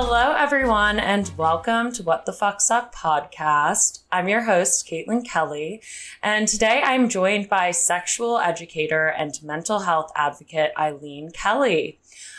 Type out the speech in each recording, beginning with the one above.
Hello, everyone, and welcome to What the Fuck's Up podcast. I'm your host, Caitlin Kelly, and today I'm joined by sexual educator and mental health advocate Eileen Kelly.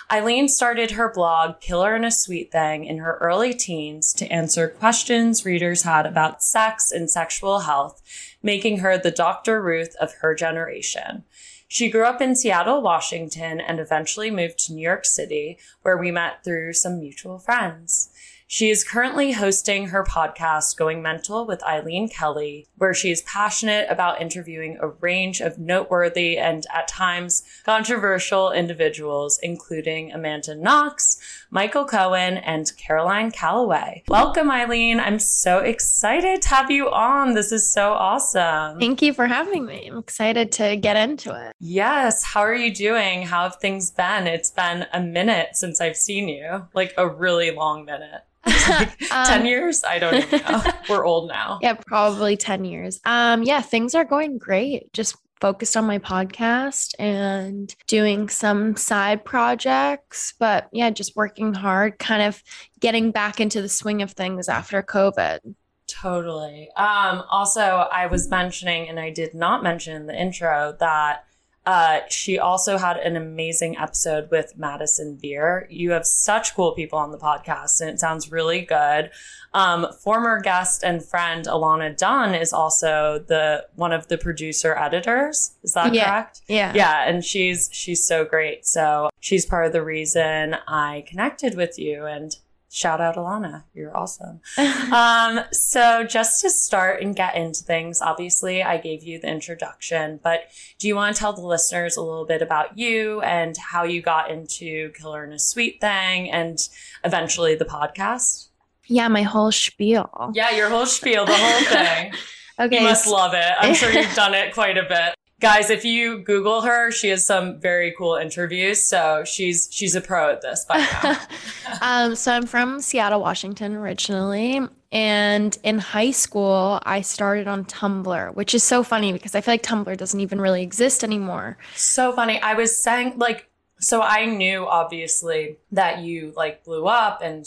Eileen started her blog, Killer and a Sweet Thing, in her early teens to answer questions readers had about sex and sexual health, making her the Dr. Ruth of her generation. She grew up in Seattle, Washington, and eventually moved to New York City, where we met through some mutual friends. She is currently hosting her podcast, Going Mental with Eileen Kelly, where she is passionate about interviewing a range of noteworthy and at times controversial individuals, including Amanda Knox, Michael Cohen, and Caroline Calloway. Welcome, Eileen. I'm so excited to have you on. This is so awesome. Thank you for having me. I'm excited to get into it. Yes. How are you doing? How have things been? It's been a minute since I've seen you, like a really long minute. like um, 10 years? I don't even know. We're old now. Yeah, probably 10 years. Um, yeah, things are going great. Just focused on my podcast and doing some side projects. But yeah, just working hard, kind of getting back into the swing of things after COVID. Totally. Um, also, I was mentioning, and I did not mention in the intro, that uh, she also had an amazing episode with Madison Beer. You have such cool people on the podcast, and it sounds really good. Um, former guest and friend Alana Dunn is also the one of the producer editors. Is that yeah. correct? Yeah. Yeah, and she's she's so great. So she's part of the reason I connected with you and shout out Alana. You're awesome. um, so just to start and get into things, obviously I gave you the introduction, but do you want to tell the listeners a little bit about you and how you got into Killer and a Sweet Thing and eventually the podcast? Yeah, my whole spiel. Yeah, your whole spiel, the whole thing. okay. You must love it. I'm sure you've done it quite a bit guys if you google her she has some very cool interviews so she's she's a pro at this by now. Um, so i'm from seattle washington originally and in high school i started on tumblr which is so funny because i feel like tumblr doesn't even really exist anymore. So funny. I was saying like so i knew obviously that you like blew up and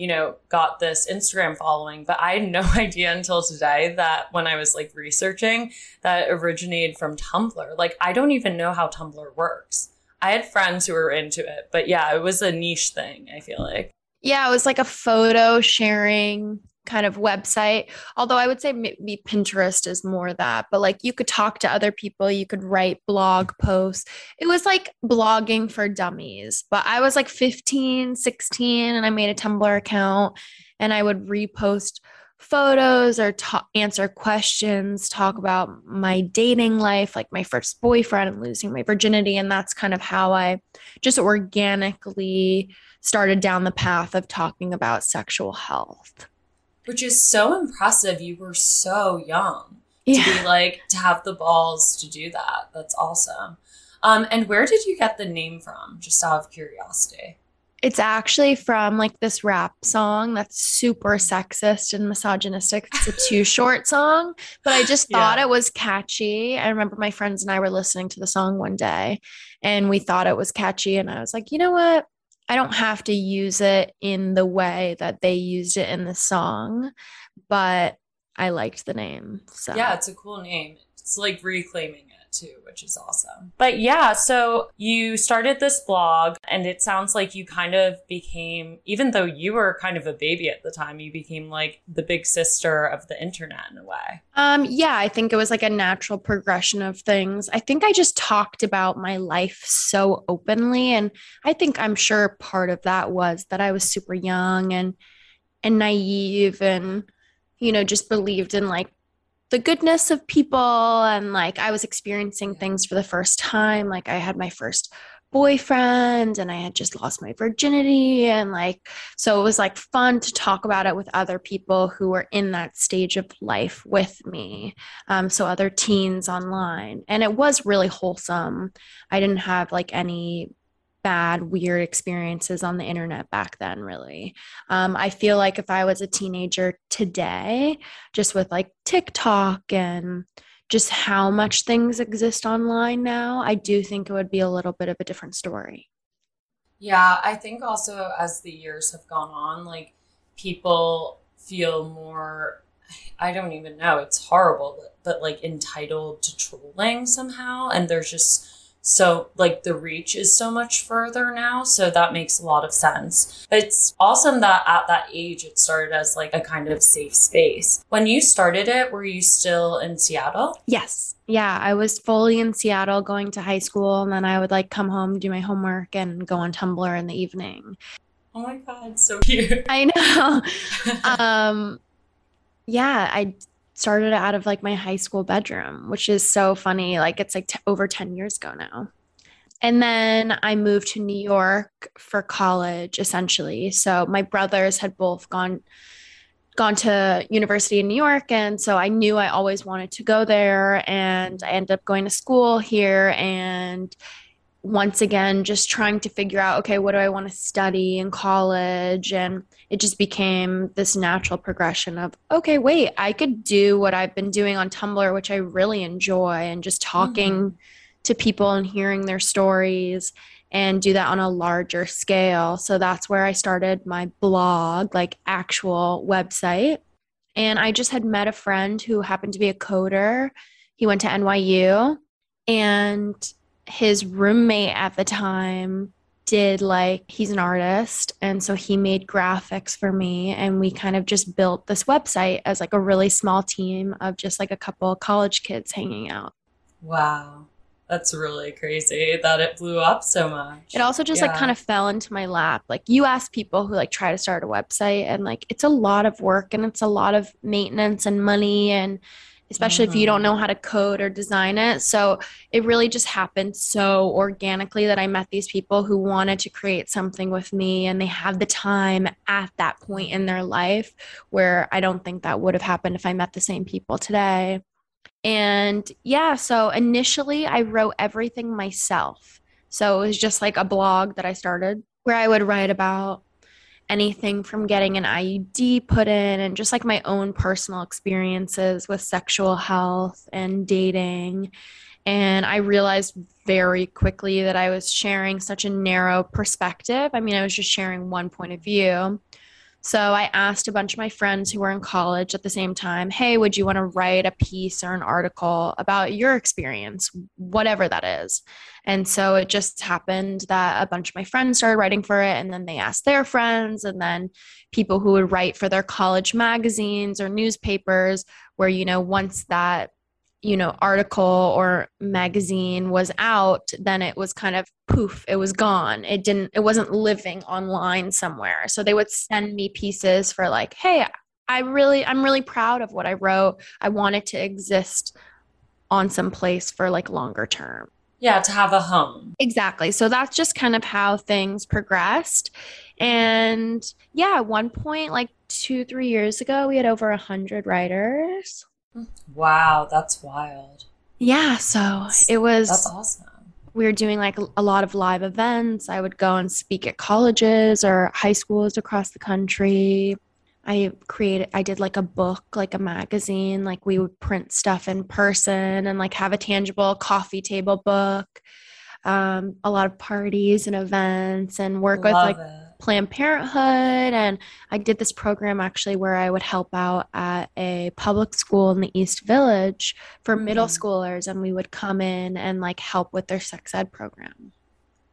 you know, got this Instagram following, but I had no idea until today that when I was like researching that originated from Tumblr. Like, I don't even know how Tumblr works. I had friends who were into it, but yeah, it was a niche thing, I feel like. Yeah, it was like a photo sharing kind of website. Although I would say maybe Pinterest is more that, but like you could talk to other people, you could write blog posts. It was like blogging for dummies. But I was like 15, 16, and I made a Tumblr account and I would repost photos or ta- answer questions, talk about my dating life, like my first boyfriend and losing my virginity. And that's kind of how I just organically started down the path of talking about sexual health which is so impressive. You were so young yeah. to be like to have the balls to do that. That's awesome. Um, and where did you get the name from? Just out of curiosity. It's actually from like this rap song that's super sexist and misogynistic. It's a too short song, but I just thought yeah. it was catchy. I remember my friends and I were listening to the song one day and we thought it was catchy. And I was like, you know what? I don't have to use it in the way that they used it in the song, but I liked the name. So yeah, it's a cool name. It's like reclaiming too, which is awesome. But yeah, so you started this blog and it sounds like you kind of became, even though you were kind of a baby at the time, you became like the big sister of the internet in a way. Um, yeah, I think it was like a natural progression of things. I think I just talked about my life so openly. And I think I'm sure part of that was that I was super young and and naive and you know just believed in like the goodness of people and like I was experiencing things for the first time like I had my first boyfriend and I had just lost my virginity and like so it was like fun to talk about it with other people who were in that stage of life with me um, so other teens online. And it was really wholesome. I didn't have like any bad, weird experiences on the internet back then, really. Um, I feel like if I was a teenager today, just with like TikTok and just how much things exist online now, I do think it would be a little bit of a different story. Yeah, I think also as the years have gone on, like people feel more I don't even know, it's horrible, but, but like entitled to trolling somehow. And there's just so like the reach is so much further now. So that makes a lot of sense. It's awesome that at that age it started as like a kind of safe space. When you started it, were you still in Seattle? Yes. Yeah, I was fully in Seattle going to high school and then I would like come home, do my homework and go on Tumblr in the evening. Oh my god, so cute. I know. um yeah, I started out of like my high school bedroom, which is so funny. Like it's like t- over 10 years ago now. And then I moved to New York for college essentially. So my brothers had both gone gone to university in New York and so I knew I always wanted to go there and I ended up going to school here and once again just trying to figure out okay what do i want to study in college? And it just became this natural progression of okay wait i could do what i've been doing on tumblr which i really enjoy and just talking mm-hmm. to people and hearing their stories and do that on a larger scale. So that's where i started my blog like actual website. And i just had met a friend who happened to be a coder. He went to nyu and his roommate at the time did like he's an artist and so he made graphics for me and we kind of just built this website as like a really small team of just like a couple of college kids hanging out. Wow. That's really crazy that it blew up so much. It also just yeah. like kind of fell into my lap. Like you ask people who like try to start a website and like it's a lot of work and it's a lot of maintenance and money and especially mm-hmm. if you don't know mm-hmm. how to code or design it. So it really just happened so organically that I met these people who wanted to create something with me and they have the time at that point in their life where I don't think that would have happened if I met the same people today. And yeah, so initially I wrote everything myself. So it was just like a blog that I started where I would write about anything from getting an IUD put in and just like my own personal experiences with sexual health and dating. And I realized very quickly that I was sharing such a narrow perspective. I mean, I was just sharing one point of view. So I asked a bunch of my friends who were in college at the same time, hey, would you want to write a piece or an article about your experience, whatever that is? And so it just happened that a bunch of my friends started writing for it, and then they asked their friends, and then people who would write for their college magazines or newspapers, where, you know, once that you know article or magazine was out then it was kind of poof it was gone. It didn't it wasn't living online somewhere. So they would send me pieces for like hey i really i'm really proud of what i wrote. I want it to exist on some place for like longer term. Yeah to have a home. Exactly. So that's just kind of how things progressed. And yeah at one point like two three years ago we had over a hundred writers Wow, that's wild. Yeah, so that's, it was That's awesome. We were doing like a lot of live events. I would go and speak at colleges or high schools across the country. I created I did like a book, like a magazine, like we would print stuff in person and like have a tangible coffee table book. Um, a lot of parties and events and work Love with like it Planned Parenthood. And I did this program actually where I would help out at a public school in the East Village for mm-hmm. middle schoolers. And we would come in and like help with their sex ed program.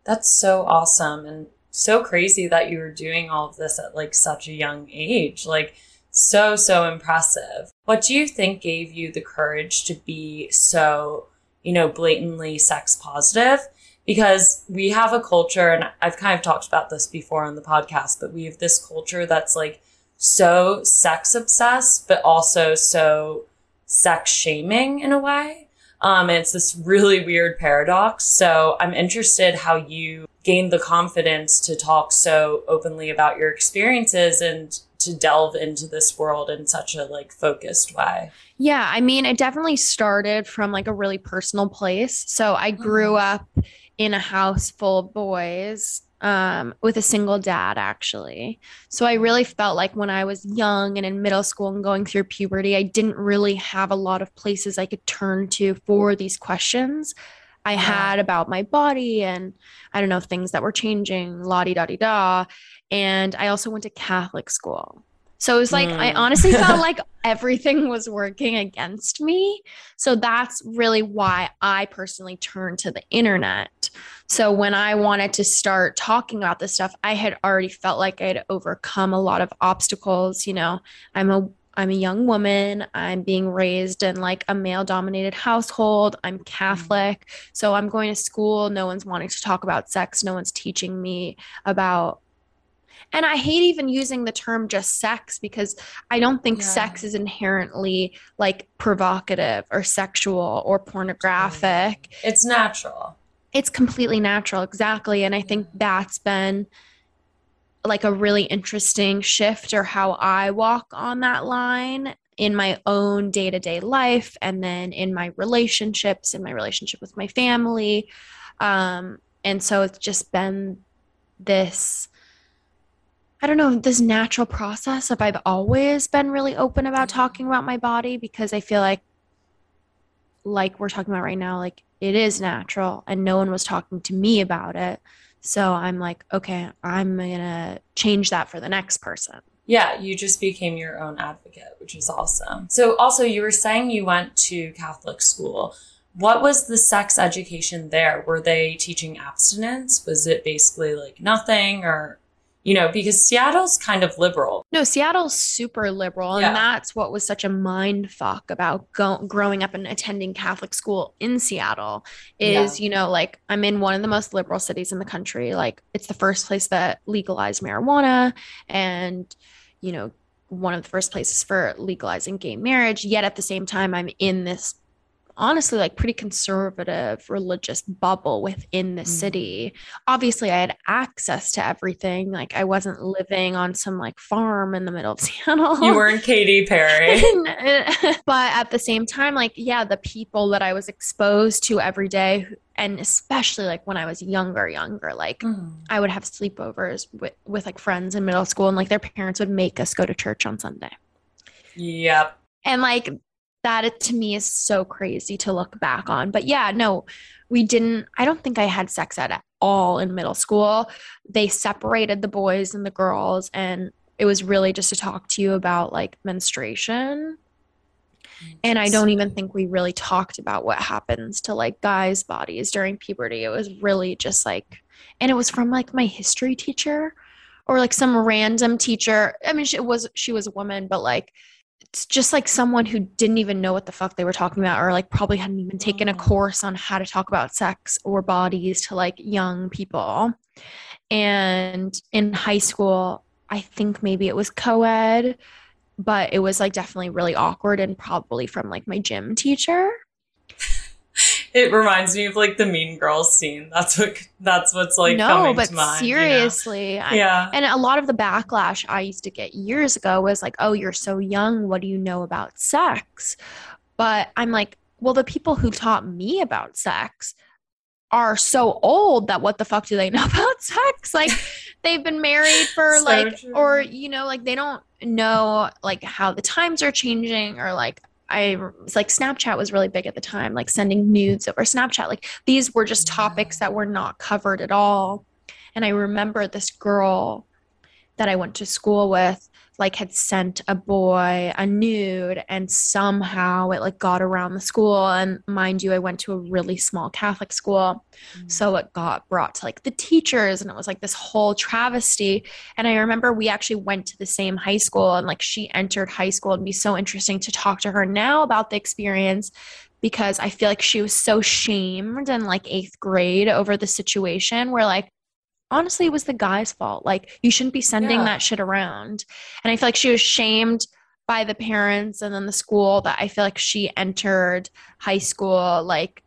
That's so awesome. And so crazy that you were doing all of this at like such a young age. Like, so, so impressive. What do you think gave you the courage to be so, you know, blatantly sex positive? Because we have a culture, and I've kind of talked about this before on the podcast, but we have this culture that's like so sex obsessed, but also so sex shaming in a way. Um, and it's this really weird paradox. So I'm interested how you gained the confidence to talk so openly about your experiences and to delve into this world in such a like focused way. Yeah, I mean, it definitely started from like a really personal place. So I grew mm-hmm. up in a house full of boys um, with a single dad, actually. So I really felt like when I was young and in middle school and going through puberty, I didn't really have a lot of places I could turn to for these questions. I had about my body and I don't know, things that were changing, la di da di da. And I also went to Catholic school. So it was like, I Mm. honestly felt like everything was working against me. So that's really why I personally turned to the internet. So when I wanted to start talking about this stuff, I had already felt like I had overcome a lot of obstacles. You know, I'm a I'm a young woman. I'm being raised in like a male dominated household. I'm mm-hmm. Catholic. So I'm going to school. No one's wanting to talk about sex. No one's teaching me about and I hate even using the term just sex because I don't think Yeah. sex is inherently like provocative or sexual or pornographic. It's natural. It's completely natural, exactly. And I think that's been like a really interesting shift or how I walk on that line in my own day to day life and then in my relationships, in my relationship with my family. Um, and so it's just been this, I don't know, this natural process of I've always been really open about talking about my body because I feel like, like we're talking about right now, like it is natural and no one was talking to me about it. So I'm like, okay, I'm gonna change that for the next person. Yeah, you just became your own advocate, which is awesome. So, also, you were saying you went to Catholic school. What was the sex education there? Were they teaching abstinence? Was it basically like nothing or, you know, because Seattle's kind of liberal. No, Seattle's super liberal, Yeah. and that's what was such a mind fuck about go- growing up and attending Catholic school in Seattle. Is you know like I'm in one of the most liberal cities in the country. Like it's the first place that legalized marijuana, and you know one of the first places for legalizing gay marriage. Yet at the same time, I'm in this honestly like pretty conservative religious bubble within the Mhm. city obviously i had access to everything like i wasn't living on some like farm in the middle of seattle You weren't Katy Perry. but at the same time like yeah the people that i was exposed to every day and especially like when i was younger younger like Mm. i would have sleepovers with, with like friends in middle school and like their parents would make us go to church on sunday Yep. and like that to me is so crazy to look back on. But yeah, no, we didn't, I don't think I had sex at all in middle school. They separated the boys and the girls, and it was really just to talk to you about like menstruation. And I don't even think we really talked about what happens to like guys' bodies during puberty. It was really just like, and it was from like my history teacher or like some random teacher. I mean, she was she was a woman, but like it's just like someone who didn't even know what the fuck they were talking about or like probably hadn't even taken a Oh. course on how to talk about sex or bodies to like young people. And in high school, I think maybe it was co-ed, but it was like definitely really awkward and probably from like my gym teacher. It reminds me of like the Mean Girls scene. That's what that's what's like no, coming but to mind. you know? seriously, I- Yeah. and a lot of the backlash I used to get years ago was like, "Oh, you're so young. What do you know about sex?" But I'm like, "Well, the people who taught me about sex are so old that what the fuck do they know about sex? Like they've been married for So like true. or you know, like they don't know like how the times are changing or like I was like Snapchat was really big at the time, like sending nudes over Snapchat. Like these were just topics that were not covered at all. And I remember this girl that I went to school with like had sent a boy a nude and somehow it like got around the school. And mind you I went to a really small Catholic school. Mm. so it got brought to like the teachers and it was like this whole travesty. And I remember we actually went to the same high school and like she entered high school. It'd be so interesting to talk to her now about the experience because I feel like she was so shamed in like 8th grade over the situation where like honestly it was the guy's fault. Like you shouldn't be sending Yeah. that shit around. And i feel like she was shamed by the parents and then the school that i feel like she entered high school like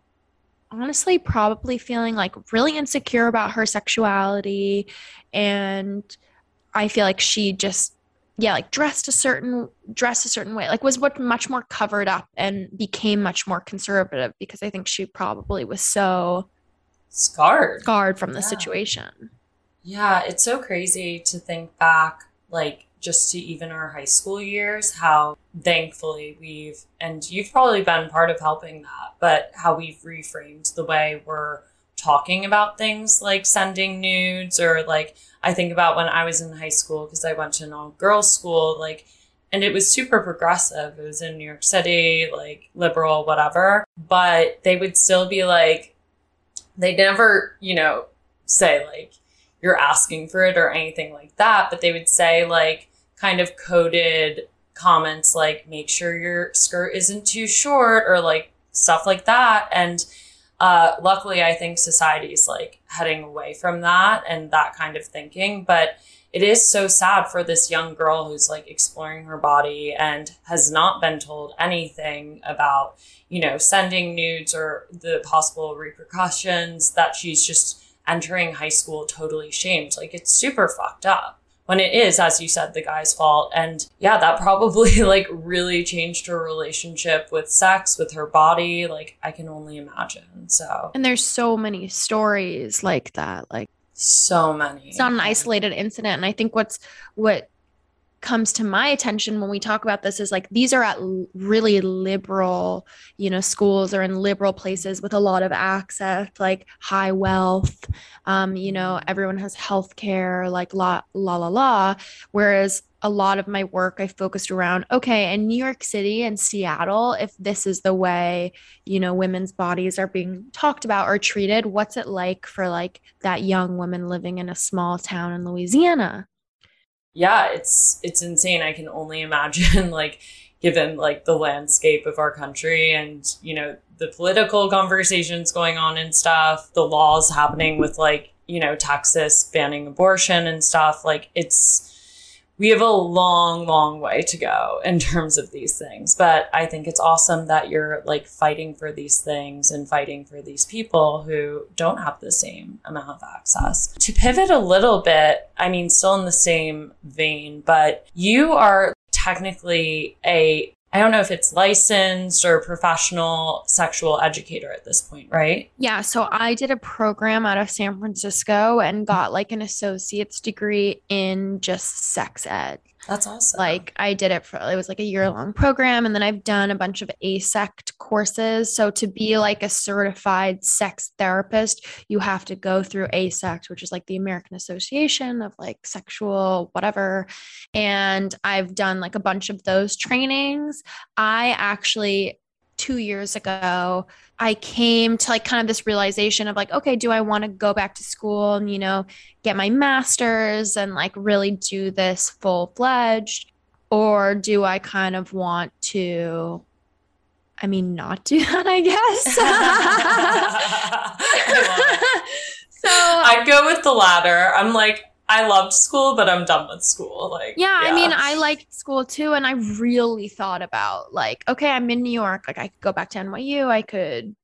honestly probably feeling like really insecure about her sexuality. And i feel like she just yeah like dressed a certain dressed a certain way like was what much more covered up and became much more conservative because i think she probably was so Scarred. scarred from the Yeah. situation Yeah, it's so crazy to think back like just to even our high school years, how thankfully we've, and you've probably been part of helping that, but how we've reframed the way we're talking about things like sending nudes or like I think about when I was in high school because I went to an all girls school, like, and it was super progressive. It was in New York City, like liberal, whatever. But they would still be like, they never, you know, say like, you're asking for it or anything like that. But they would say like kind of coded comments like, make sure your skirt isn't too short or like stuff like that. And, uh, luckily, I think society is like heading away from that and that kind of thinking. But it is so sad for this young girl who's like exploring her body and has not been told anything about, you know, sending nudes or the possible repercussions that she's just entering high school totally shamed. Like it's super fucked up when it is, as you said, the guy's fault. And yeah, that probably like really changed her relationship with sex, with her body. Like I can only imagine. So, and there's so many stories like that. Like, so many. It's not an isolated incident. And I think what's what comes to my attention when we talk about this is like these are at really liberal you know schools or in liberal places with a lot of access like high wealth um you know everyone has health care like la la la la. Whereas a lot of my work i focused around okay in new york city and seattle if this is the way you know women's bodies are being talked about or treated what's it like for like that young woman living in a small town in louisiana yeah, it's it's insane. I can only imagine like given like the landscape of our country and you know the political conversations going on and stuff, the laws happening with like, you know, Texas banning abortion and stuff, like it's we have a long, long way to go in terms of these things. But I think it's awesome that you're like fighting for these things and fighting for these people who don't have the same amount of access. To pivot a little bit, I mean, still in the same vein, but you are technically a I don't know if it's licensed or professional sexual educator at this point, right? Yeah. So I did a program out of San Francisco and got like an associate's degree in just sex ed. That's awesome. Like I did it for it was like a year long program and then I've done a bunch of AASECT courses. So to be like a certified sex therapist, you have to go through AASECT, which is like the American Association of like sexual whatever. And I've done like a bunch of those trainings. I actually 2 years ago I came to like kind of this realization of like, okay, do I want to go back to school and, you know, get my master's and like really do this full fledged? Or do I kind of want to, I mean, not do that, I guess? so I'd go with the latter. I'm like, I loved school, but I'm done with school. Like, yeah, yeah, I mean, I liked school too, and I really thought about like, okay, I'm in New York, like I could go back to NYU, I could,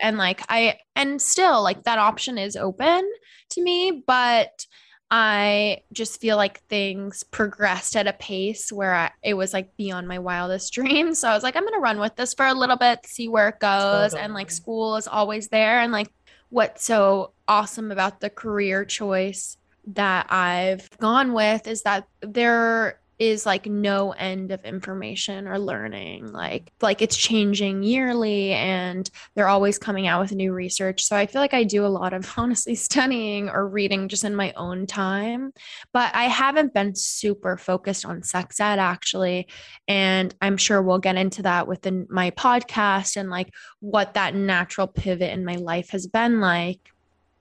and like I, and still like that option is open to me, but I just feel like things progressed at a pace where I, it was like beyond my wildest dreams. So I was like, I'm gonna run with this for a little bit, see where it goes, totally. and like school is always there, and like what's so awesome about the career choice that I've gone with is that there is like no end of information or learning. Like like it's changing yearly and they're always coming out with new research. So i feel like i do a lot of honestly studying or reading just in my own time. But i haven't been super focused on sex ed actually. And i'm sure we'll get into that within my podcast and like what that natural pivot in my life has been like.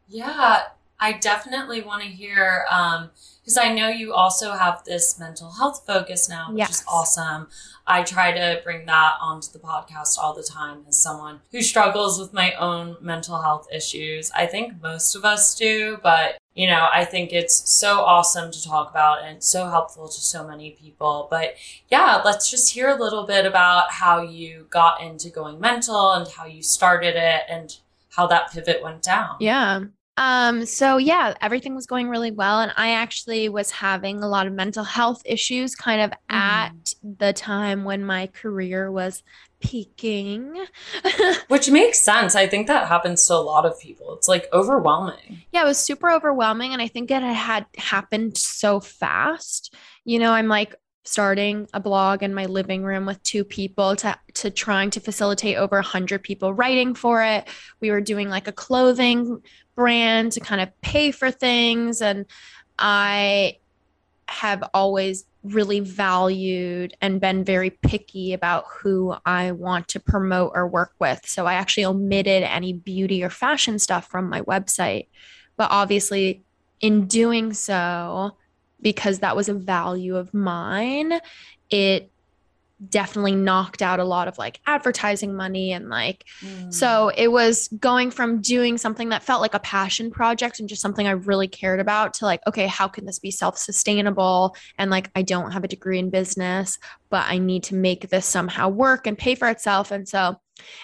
Yeah I definitely want to hear because um, I know you also have this mental health focus now, which yes. is awesome. I try to bring that onto the podcast all the time as someone who struggles with my own mental health issues. I think most of us do, but you know, I think it's so awesome to talk about and so helpful to so many people. But yeah, let's just hear a little bit about how you got into going mental and how you started it and how that pivot went down. Yeah. Um, so yeah, everything was going really well. And I actually was having a lot of mental health issues kind of Mhm. at the time when my career was peaking. Which makes sense. I think that happens to a lot of people. It's like overwhelming. yeah, it was super overwhelming. And I think it had happened so fast. You know, I'm like starting a blog in my living room with two people to to trying to facilitate over 100 people writing for it. We were doing like a clothing brand to kind of pay for things and I have always really valued and been very picky about who I want to promote or work with. So I actually omitted any beauty or fashion stuff from my website. But obviously, in doing so, because that was a value of mine, it definitely knocked out a lot of like advertising money and like Mm. so it was going from doing something that felt like a passion project and just something I really cared about to like, okay, how can this be self sustainable? And like, I don't have a degree in business, but I need to make this somehow work and pay for itself. And so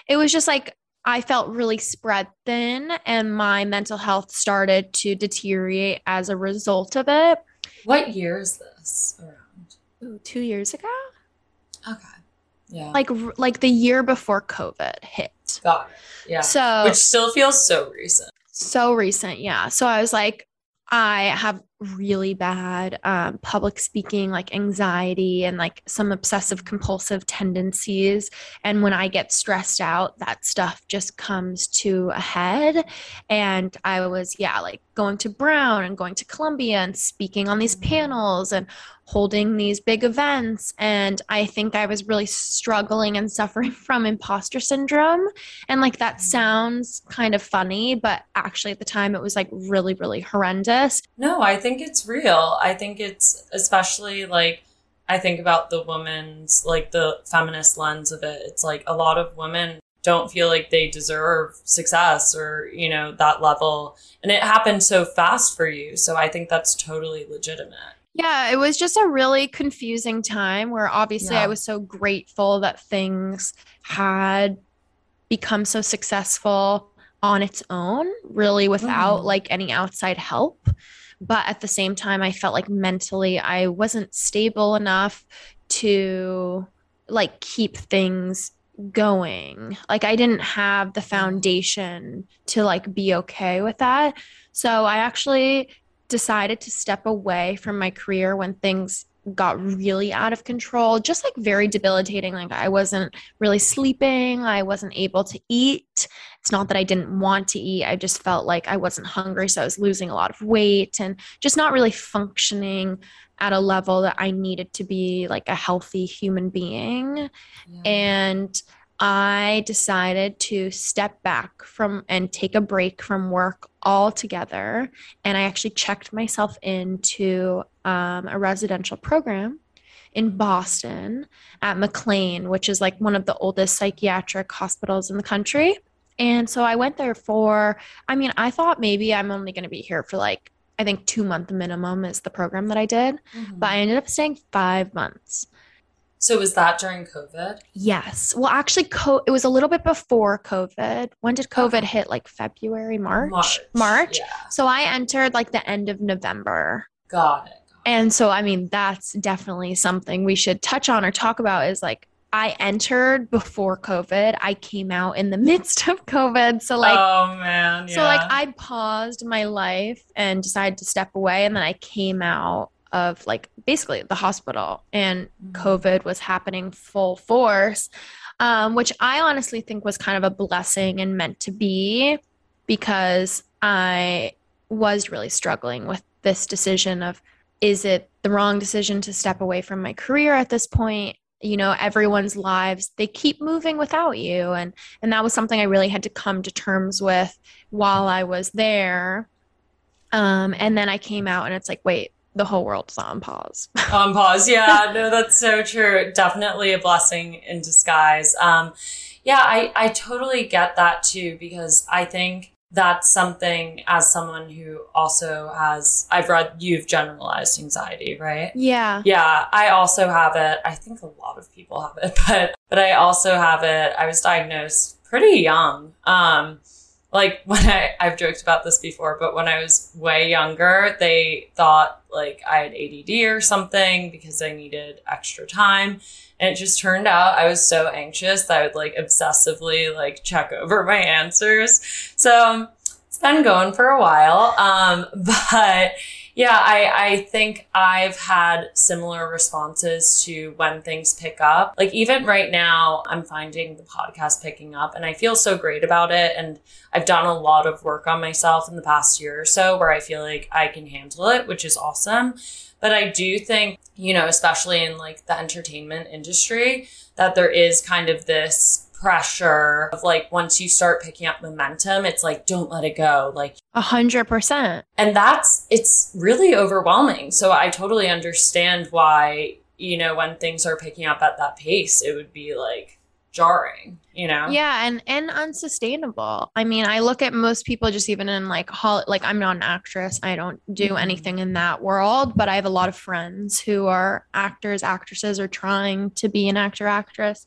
it was just like, I felt really spread thin and my mental health started to deteriorate as a result of it. What year is this around? Ooh, two years ago, Okay. Yeah. like like the year before COVID hit. Got it. Yeah. So Which still feels so recent. So recent, yeah. So I was like, I have really bad um, public speaking, like anxiety and like some obsessive compulsive tendencies. And when I get stressed out, that stuff just comes to a head. And I was, yeah, like going to Brown and going to Columbia and speaking on these panels and holding these big events. And I think I was really struggling and suffering from imposter syndrome. And like that sounds kind of funny, but actually at the time it was like really, really horrendous. No, I think it's real. I think it's especially like I think about the woman's like the feminist lens of it. It's like a lot of women don't feel like they deserve success or, you know, that level. And it happened so fast for you. So I think that's totally legitimate. Yeah, it was just a really confusing time where obviously Yeah. I was so grateful that things had become so successful on its own, really without Mhm. like any outside help. But at the same time, I felt like mentally I wasn't stable enough to like keep things going. Mm. Like I didn't have the mm-hmm. foundation to like be okay with that. So I actually decided to step away from my career when things got really out of control, just like very debilitating. Like I wasn't really sleeping, I wasn't able to eat. It's not that I didn't want to eat, I just felt like I wasn't hungry. So I was losing a lot of weight and just not really functioning at a level that I needed to be like a healthy human being. Yeah. And I decided to step back from and take a break from work altogether. And I actually checked myself into um, a residential program in Boston at McLean, which is like one of the oldest psychiatric hospitals in the country. And so I went there for, I mean, I thought maybe I'm only going to be here for like, I think two month minimum is the program that I did, Mhm. but I ended up staying five months. so was that during COVID? Yes. Well, actually, co- it was a little bit before COVID. When did COVID hit? Like February, March? March. Yeah. So I entered like the end of November. Got it. And so, I mean, that's definitely something we should touch on or talk about is like, I entered before COVID. I came out in the midst of COVID. So, like, oh man. Yeah. so like I paused my life and decided to step away and then I came out of like basically the hospital and Mhm. COVID was happening full force, um, which I honestly think was kind of a blessing and meant to be because I was really struggling with this decision of is it the wrong decision to step away from my career at this point? You know, everyone's lives, they keep moving without you. And and that was something I really had to come to terms with while I was there. Um, and then I came out and it's like, wait, the whole world's on pause. on pause. Yeah, no, that's so true. Definitely a blessing in disguise. Um, yeah, I, I totally get that too, because I think that's something as someone who also has, I've read you've generalized anxiety, right? yeah. Yeah, I also have it. I think a lot of people have it, but but I also have it. I was diagnosed pretty young. Um like when I I've joked about this before, but when I was way younger, they thought like I had ADD or something because I needed extra time. And it just turned out I was so anxious that I would like obsessively like check over my answers. So it's been going for a while. Um, but yeah, I, I think I've had similar responses to when things pick up. Like even right now, I'm finding the podcast picking up and I feel so great about it. And I've done a lot of work on myself in the past year or so where I feel like I can handle it, which is awesome. But I do think, you know, especially in like the entertainment industry, that there is kind of this pressure of like once you start picking up momentum, it's like don't let it go. Like a hundred percent. And that's it's really overwhelming. So I totally understand why, you know, when things are picking up at that pace, it would be like jarring you know yeah and and unsustainable i mean i look at most people just even in like hol- like i'm not an actress i don't do mm-hmm. anything in that world but i have a lot of friends who are actors actresses or trying to be an actor actress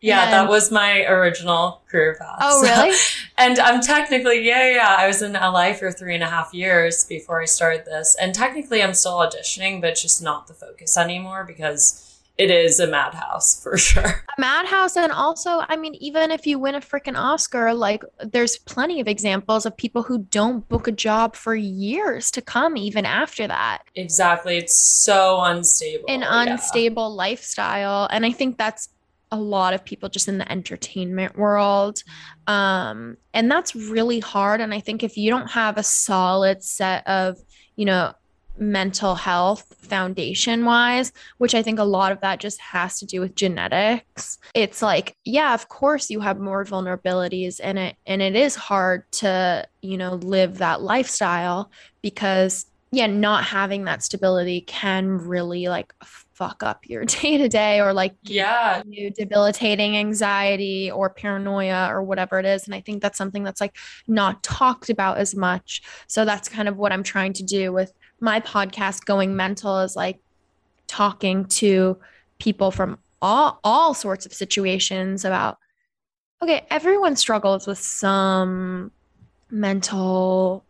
yeah, and, that was my original career path. Oh, really? and I'm technically, yeah, yeah. I was in LA for three and a half years before I started this. And technically, I'm still auditioning, but just not the focus anymore because it is a madhouse for sure. A madhouse. And also, I mean, even if you win a freaking Oscar, like there's plenty of examples of people who don't book a job for years to come, even after that. Exactly. It's so unstable. An unstable yeah. lifestyle. And I think that's a lot of people just in the entertainment world. Um, and that's really hard. And I think if you don't have a solid set of, you know, mental health foundation wise, which I think a lot of that just has to do with genetics. It's like, yeah, of course you have more vulnerabilities in it and it is hard to, you know, live that lifestyle because yeah, not having that stability can really like fuck up your day to day or like yeah. you debilitating anxiety or paranoia or whatever it is. And i think that's something that's like not talked about as much. So that's kind of what i'm trying to do with my podcast going mental is like talking to people from all all sorts of situations about okay everyone struggles with some mental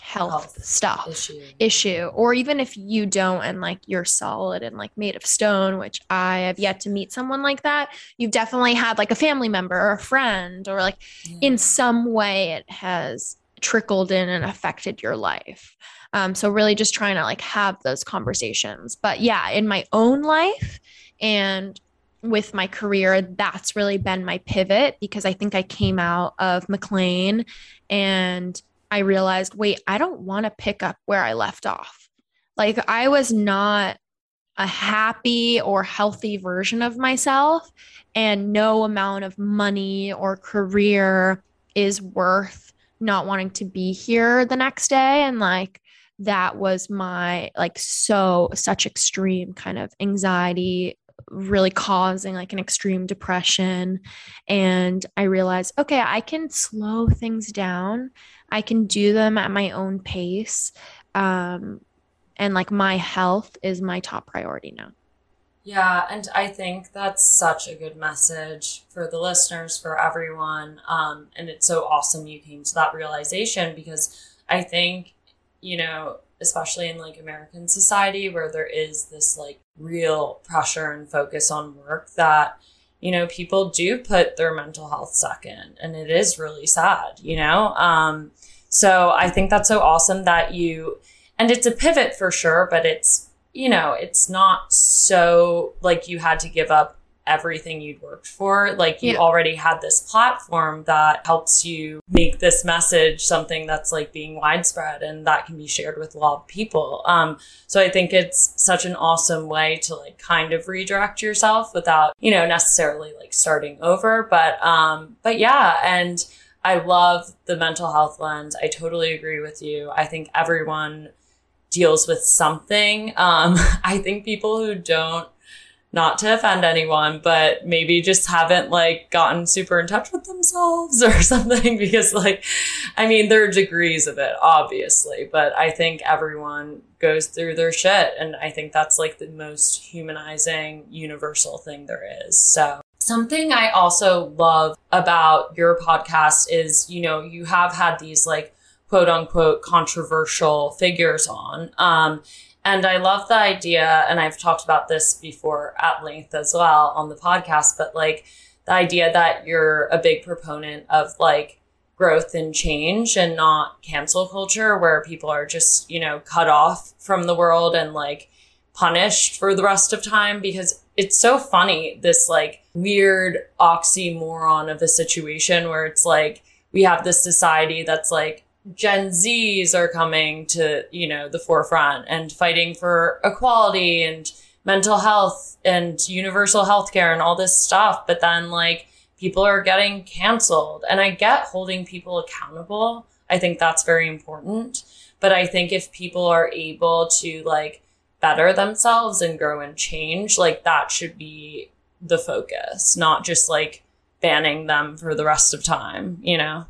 health, health stuff issue. issue or even if you don't and like you're solid and like made of stone which i have yet to meet someone like that you've definitely had like a family member or a friend or like yeah. in mm. some way it has trickled in and affected your life um, so really just trying to like have those conversations but yeah in my own life and with my career, that's really been my pivot because I think I came out of McLean and I realized, wait, I don't want to pick up where I left off. Like I was not a happy or healthy version of myself, and no amount of money or career is worth not wanting to be here the next day. And like, that was my like so such extreme kind of anxiety really causing like an extreme depression and i realized okay i can slow things down I can do them at my own pace. Um, and like my health is my top priority now. Yeah, and I think that's such a good message for the listeners, for everyone. Um, and it's so awesome you came to that realization because I think, you know, especially in like American society where there is this like real pressure and focus on work that you know, people do put their mental health second and it is really sad, you know? Um, so I think that's so awesome that you, and it's a pivot for sure, but it's, you know, it's not so like you had to give up everything you'd worked for. Like you yeah. already had this platform that helps you make this message something that's like being widespread and that can be shared with a lot of people. Um, so I think it's such an awesome way to like kind of redirect yourself without, you know, necessarily like starting over. But, um, but yeah. And I love the mental health lens. I totally agree with you. I think everyone deals with something. Um, I think people who don't not to offend anyone, but maybe just haven't like gotten super in touch with themselves or something because like, I mean, there are degrees of it, obviously, but I think everyone goes through their shit. And I think that's like the most humanizing, universal thing there is. So Something I also love about your podcast is, you know, you have had these like quote unquote controversial figures on. Um, and I love the idea, and I've talked about this before at length as well on the podcast, but like the idea that you're a big proponent of like growth and change and not cancel culture where people are just, you know, cut off from the world and like punished for the rest of time because it's so funny this like weird oxymoron of a situation where it's like we have this society that's like Gen Zs are coming to, you know, the forefront and fighting for equality and mental health and universal health care and all this stuff. But then like people are getting canceled. And I get holding people accountable. I think that's very important. But I think if people are able to like better themselves and grow and change, like that should be the focus, not just like banning them for the rest of time, you know?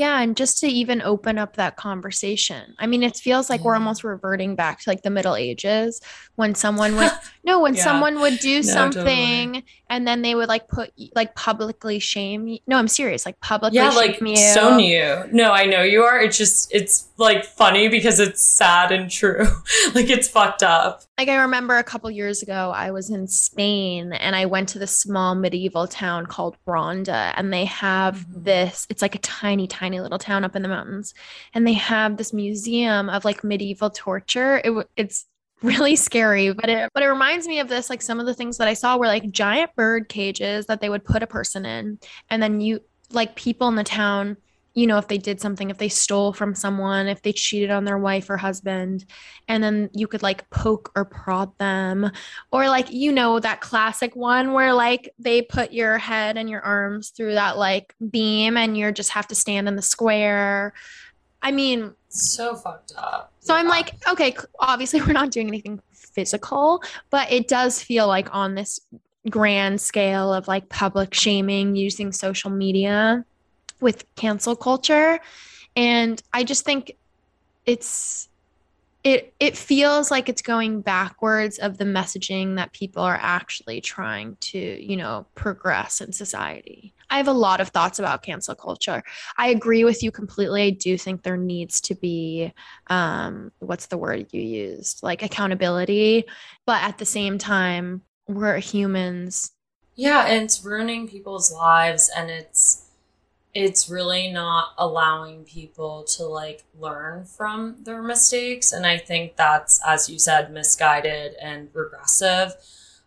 Yeah, and just to even open up that conversation. I mean, it feels like yeah. we're almost reverting back to like the Middle Ages when someone would no, when yeah. someone would do no, something totally. and then they would like put like publicly shame you. No, I'm serious, like publicly shame. yeah, like you. so new. No, I know you are. It's just it's like funny because it's sad and true. like it's fucked up. Like I remember a couple years ago, I was in Spain and I went to this small medieval town called Ronda, and they have mm-hmm. this. It's like a tiny, tiny little town up in the mountains, and they have this museum of like medieval torture. It, it's really scary but it but it reminds me of this like some of the things that i saw were like giant bird cages that they would put a person in and then you like people in the town you know if they did something if they stole from someone if they cheated on their wife or husband and then you could like poke or prod them or like you know that classic one where like they put your head and your arms through that like beam and you just have to stand in the square i mean so fucked up. So yeah. I'm like, okay, obviously we're not doing anything physical, but it does feel like on this grand scale of like public shaming using social media with cancel culture. And I just think it's it it feels like it's going backwards of the messaging that people are actually trying to, you know, progress in society. I have a lot of thoughts about cancel culture. I agree with you completely. I do think there needs to be, um, what's the word you used? Like accountability. But at the same time, we're humans. Yeah, and it's ruining people's lives and it's it's really not allowing people to like learn from their mistakes and i think that's as you said misguided and regressive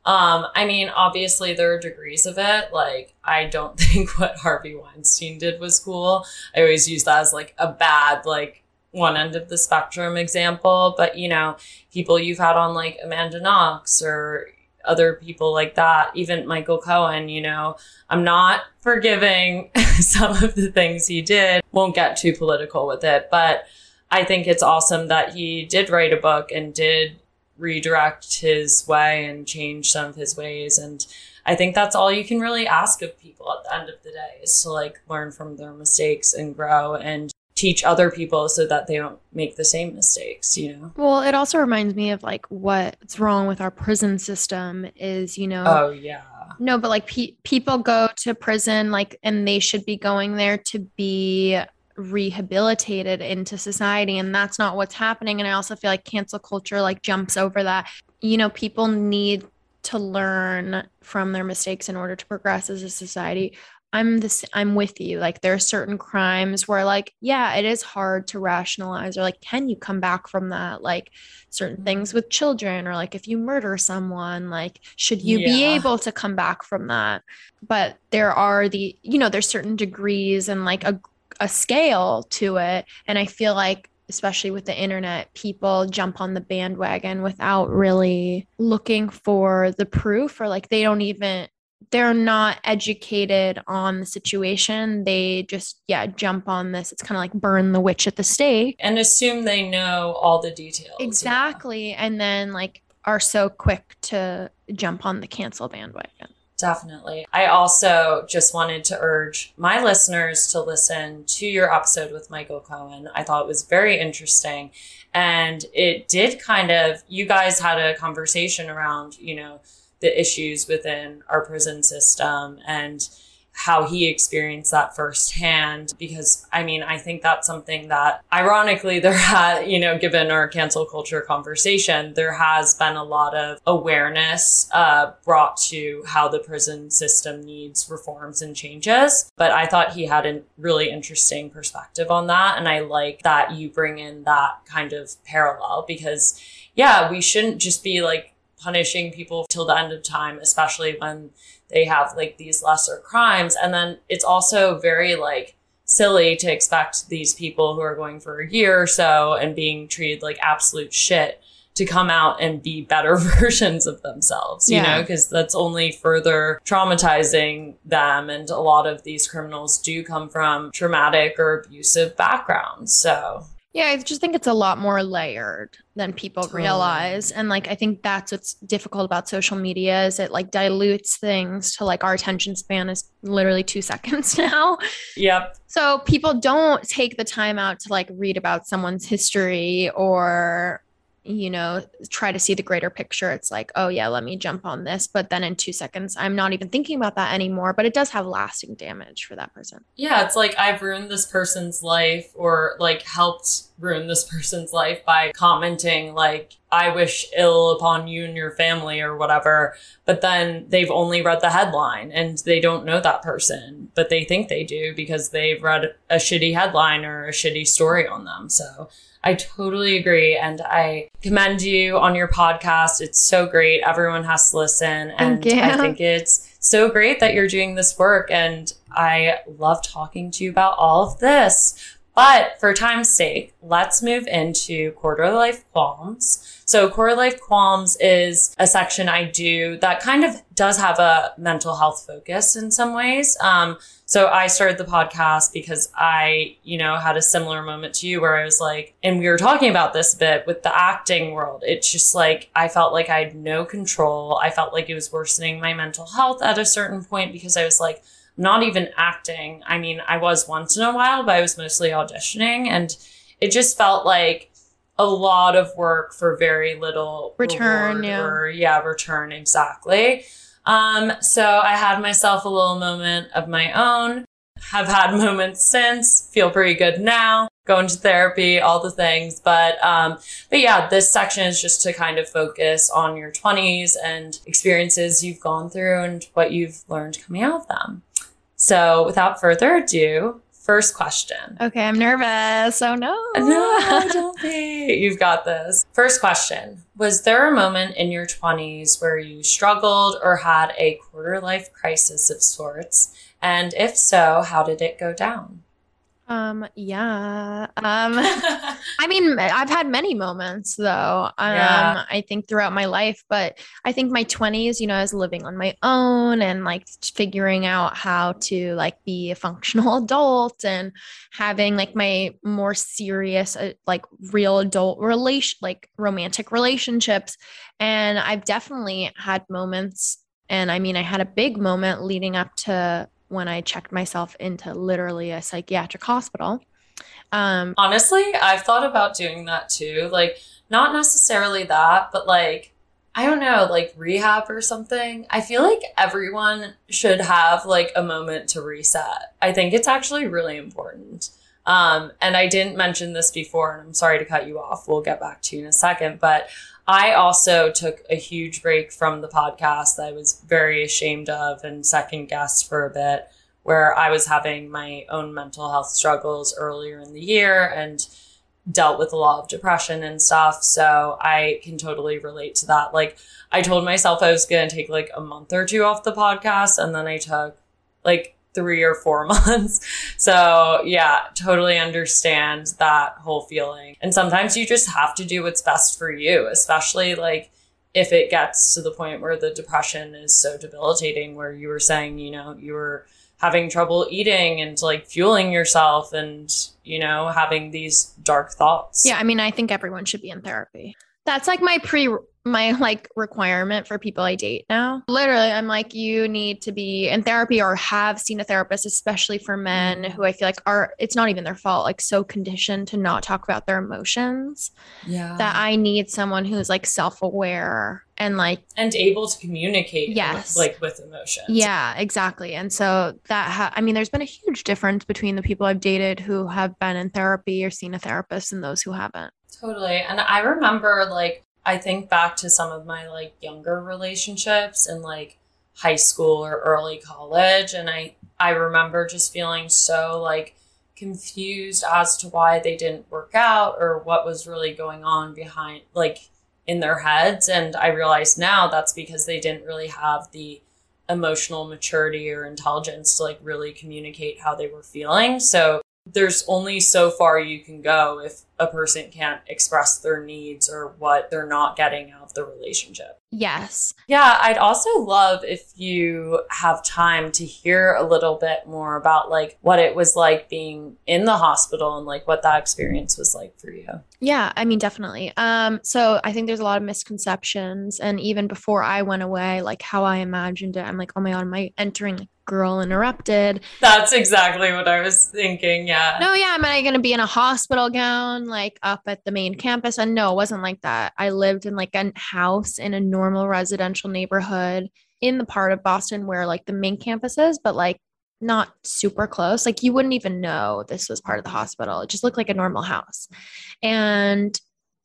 um, I mean, obviously there are degrees of it. Like, I don't think what Harvey Weinstein did was cool. I always use that as like a bad, like one end of the spectrum example. But you know, people you've had on like Amanda Knox or other people like that, even Michael Cohen, you know, I'm not forgiving some of the things he did. Won't get too political with it, but I think it's awesome that he did write a book and did redirect his way and change some of his ways. And I think that's all you can really ask of people at the end of the day is to like learn from their mistakes and grow and teach other people so that they don't make the same mistakes, you know? Well, it also reminds me of like what's wrong with our prison system is, you know. Oh, yeah. No, but like pe- people go to prison like and they should be going there to be rehabilitated into society and that's not what's happening. And i also feel like cancel culture like jumps over that. You know people need to learn from their mistakes in order to progress as a society. I'm this i'm with you. Like there are certain crimes where like yeah it is hard to rationalize or like can you come back from that? Like certain things with children or like if you murder someone like should you yeah. be able to come back from that? But there are the you know there's certain degrees and like a a scale to it. And I feel like especially with the internet, people jump on the bandwagon without really looking for the proof or like they don't even they're not educated on the situation. They just, yeah, jump on this. It's kind of like burn the witch at the stake. And assume they know all the details. Exactly. Yeah. And then like are so quick to jump on the cancel bandwagon. Definitely. I also just wanted to urge my listeners to listen to your episode with Michael Cohen. I thought it was very interesting. And it did kind of, you guys had a conversation around, you know, the issues within our prison system and how he experienced that firsthand because I mean I think that's something that ironically there had you know given our cancel culture conversation there has been a lot of awareness uh, brought to how the prison system needs reforms and changes. But I thought he had a really interesting perspective on that and I like that you bring in that kind of parallel because yeah we shouldn't just be like punishing people till the end of time especially when they have like these lesser crimes. And then it's also very like silly to expect these people who are going for a year or so and being treated like absolute shit to come out and be better versions of themselves, you yeah. know, because that's only further traumatizing them. And a lot of these criminals do come from traumatic or abusive backgrounds. So yeah, I just think it's a lot more layered than people realize. And like I think that's what's difficult about social media is it like dilutes things to like our attention span is literally 2 seconds now. Yep. So people don't take the time out to like read about someone's history or you know, try to see the greater picture. It's like, oh, yeah, let me jump on this. But then in two seconds, I'm not even thinking about that anymore. But it does have lasting damage for that person. Yeah. It's like I've ruined this person's life or like helped ruin this person's life by commenting, like, I wish ill upon you and your family or whatever. But then they've only read the headline and they don't know that person, but they think they do because they've read a shitty headline or a shitty story on them. So, I totally agree. And I commend you on your podcast. It's so great. Everyone has to listen. And I think it's so great that you're doing this work. And I love talking to you about all of this. But for time's sake, let's move into quarter life qualms. So quarter life qualms is a section I do that kind of does have a mental health focus in some ways. Um, so I started the podcast because I, you know, had a similar moment to you where I was like, and we were talking about this a bit with the acting world. It's just like, I felt like I had no control. I felt like it was worsening my mental health at a certain point because I was like, not even acting. I mean, I was once in a while, but I was mostly auditioning and it just felt like a lot of work for very little return. Yeah. Or, yeah, return exactly. Um, so I had myself a little moment of my own. Have had moments since. Feel pretty good now. Going to therapy, all the things. But um, but yeah, this section is just to kind of focus on your 20s and experiences you've gone through and what you've learned coming out of them. So without further ado, First question. Okay, I'm nervous. Oh no. No, don't be. You've got this. First question Was there a moment in your 20s where you struggled or had a quarter life crisis of sorts? And if so, how did it go down? Um, yeah. Um, I mean, I've had many moments though. Um, yeah. I think throughout my life, but I think my 20s, you know, I was living on my own and like figuring out how to like be a functional adult and having like my more serious, uh, like real adult relation, like romantic relationships. And I've definitely had moments. And I mean, I had a big moment leading up to when I checked myself into literally a psychiatric hospital. Um, Honestly, I've thought about doing that too. Like, not necessarily that, but like, I don't know, like rehab or something. I feel like everyone should have like a moment to reset. I think it's actually really important. Um, and I didn't mention this before, and I'm sorry to cut you off. We'll get back to you in a second. But I also took a huge break from the podcast that I was very ashamed of and second guessed for a bit, where I was having my own mental health struggles earlier in the year and dealt with a lot of depression and stuff. So I can totally relate to that. Like, I told myself I was going to take like a month or two off the podcast, and then I took like three or four months. So yeah, totally understand that whole feeling. And sometimes you just have to do what's best for you, especially like if it gets to the point where the depression is so debilitating, where you were saying, you know, you were having trouble eating and like fueling yourself and, you know, having these dark thoughts. Yeah. I mean, I think everyone should be in therapy. That's like my pre my like requirement for people I date now. Literally, I'm like, you need to be in therapy or have seen a therapist, especially for men who I feel like are it's not even their fault, like so conditioned to not talk about their emotions Yeah. that I need someone who's like self-aware and like and able to communicate Yes. like with emotions. Yeah, exactly. And so that, ha- I mean, there's been a huge difference between the people I've dated who have been in therapy or seen a therapist and those who haven't. Totally. And I remember like I think back to some of my like younger relationships in like high school or early college and I I remember just feeling so like confused as to why they didn't work out or what was really going on behind like in their heads and I realize now that's because they didn't really have the emotional maturity or intelligence to like really communicate how they were feeling. So there's only so far you can go if a person can't express their needs or what they're not getting out of the relationship. Yes. Yeah, I'd also love if you have time to hear a little bit more about like what it was like being in the hospital and like what that experience was like for you. Yeah, I mean, definitely. Um, so I think there's a lot of misconceptions. And even before I went away, like how I imagined it, I'm like, oh my God, am I entering Girl Interrupted? That's exactly what I was thinking. Yeah. No, yeah, am I going to be in a hospital gown, like up at the main campus? And no, it wasn't like that. I lived in like a house in a normal residential neighborhood in the part of Boston where like the main campus is, but like not super close. Like you wouldn't even know this was part of the hospital. It just looked like a normal house. And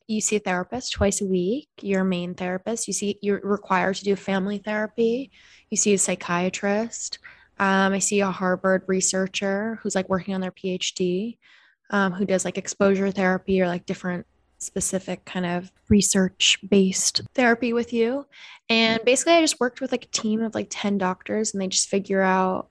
you see a therapist twice a week, your main therapist. You see, you're required to do family therapy. You see a psychiatrist. Um, I see a Harvard researcher who's like working on their PhD, um, who does like exposure therapy or like different specific kind of research based therapy with you. And basically, I just worked with like a team of like 10 doctors and they just figure out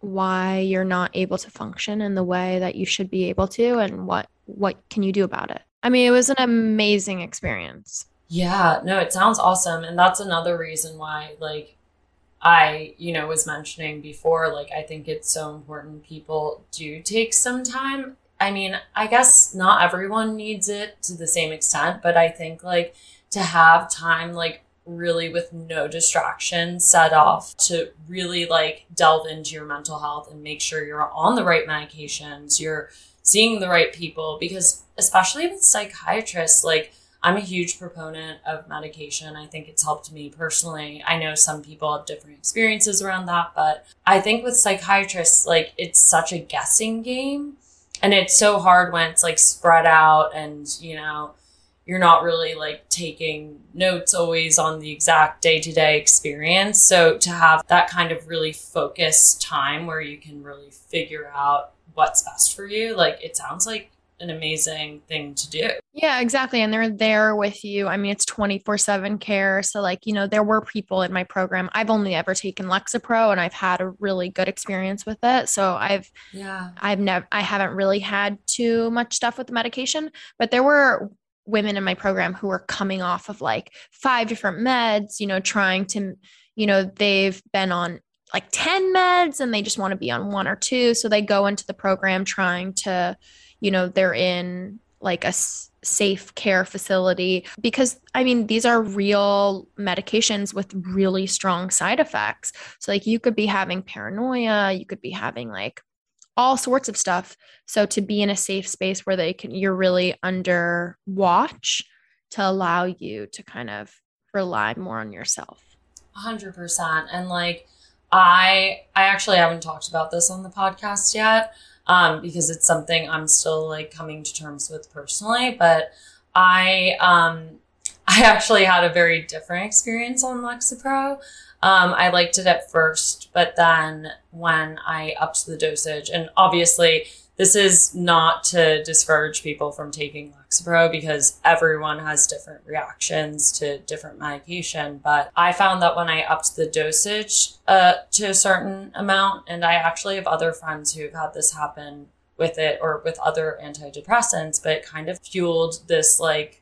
why you're not able to function in the way that you should be able to and what what can you do about it. I mean, it was an amazing experience. Yeah, no, it sounds awesome. And that's another reason why, like, I, you know, was mentioning before, like, I think it's so important people do take some time. I mean, I guess not everyone needs it to the same extent, but I think, like, to have time, like, really with no distractions set off to really, like, delve into your mental health and make sure you're on the right medications, you're seeing the right people, because especially with psychiatrists, like, I'm a huge proponent of medication. I think it's helped me personally. I know some people have different experiences around that, but I think with psychiatrists, like it's such a guessing game. And it's so hard when it's like spread out and, you know, you're not really like taking notes always on the exact day to day experience. So to have that kind of really focused time where you can really figure out what's best for you, like it sounds like an amazing thing to do. Yeah, exactly. And they're there with you. I mean, it's 24 7 care. So, like, you know, there were people in my program. I've only ever taken Lexapro and I've had a really good experience with it. So, I've, Yeah. I've never, I haven't really had too much stuff with the medication, but there were women in my program who were coming off of like five different meds, you know, trying to, you know, they've been on like 10 meds and they just want to be on one or two. So, they go into the program trying to, you know, they're in like a s- safe care facility because I mean, these are real medications with really strong side effects. So, like, you could be having paranoia, you could be having like all sorts of stuff. So, to be in a safe space where they can, you're really under watch to allow you to kind of rely more on yourself. A hundred percent. And like I I actually haven't talked about this on the podcast yet. Um, because it's something I'm still like coming to terms with personally. But I um I actually had a very different experience on Lexapro. Um, I liked it at first, but then when I upped the dosage, and obviously this is not to discourage people from taking Lexapro because everyone has different reactions to different medication. But I found that when I upped the dosage uh, to a certain amount, and I actually have other friends who've had this happen with it or with other antidepressants, but it kind of fueled this like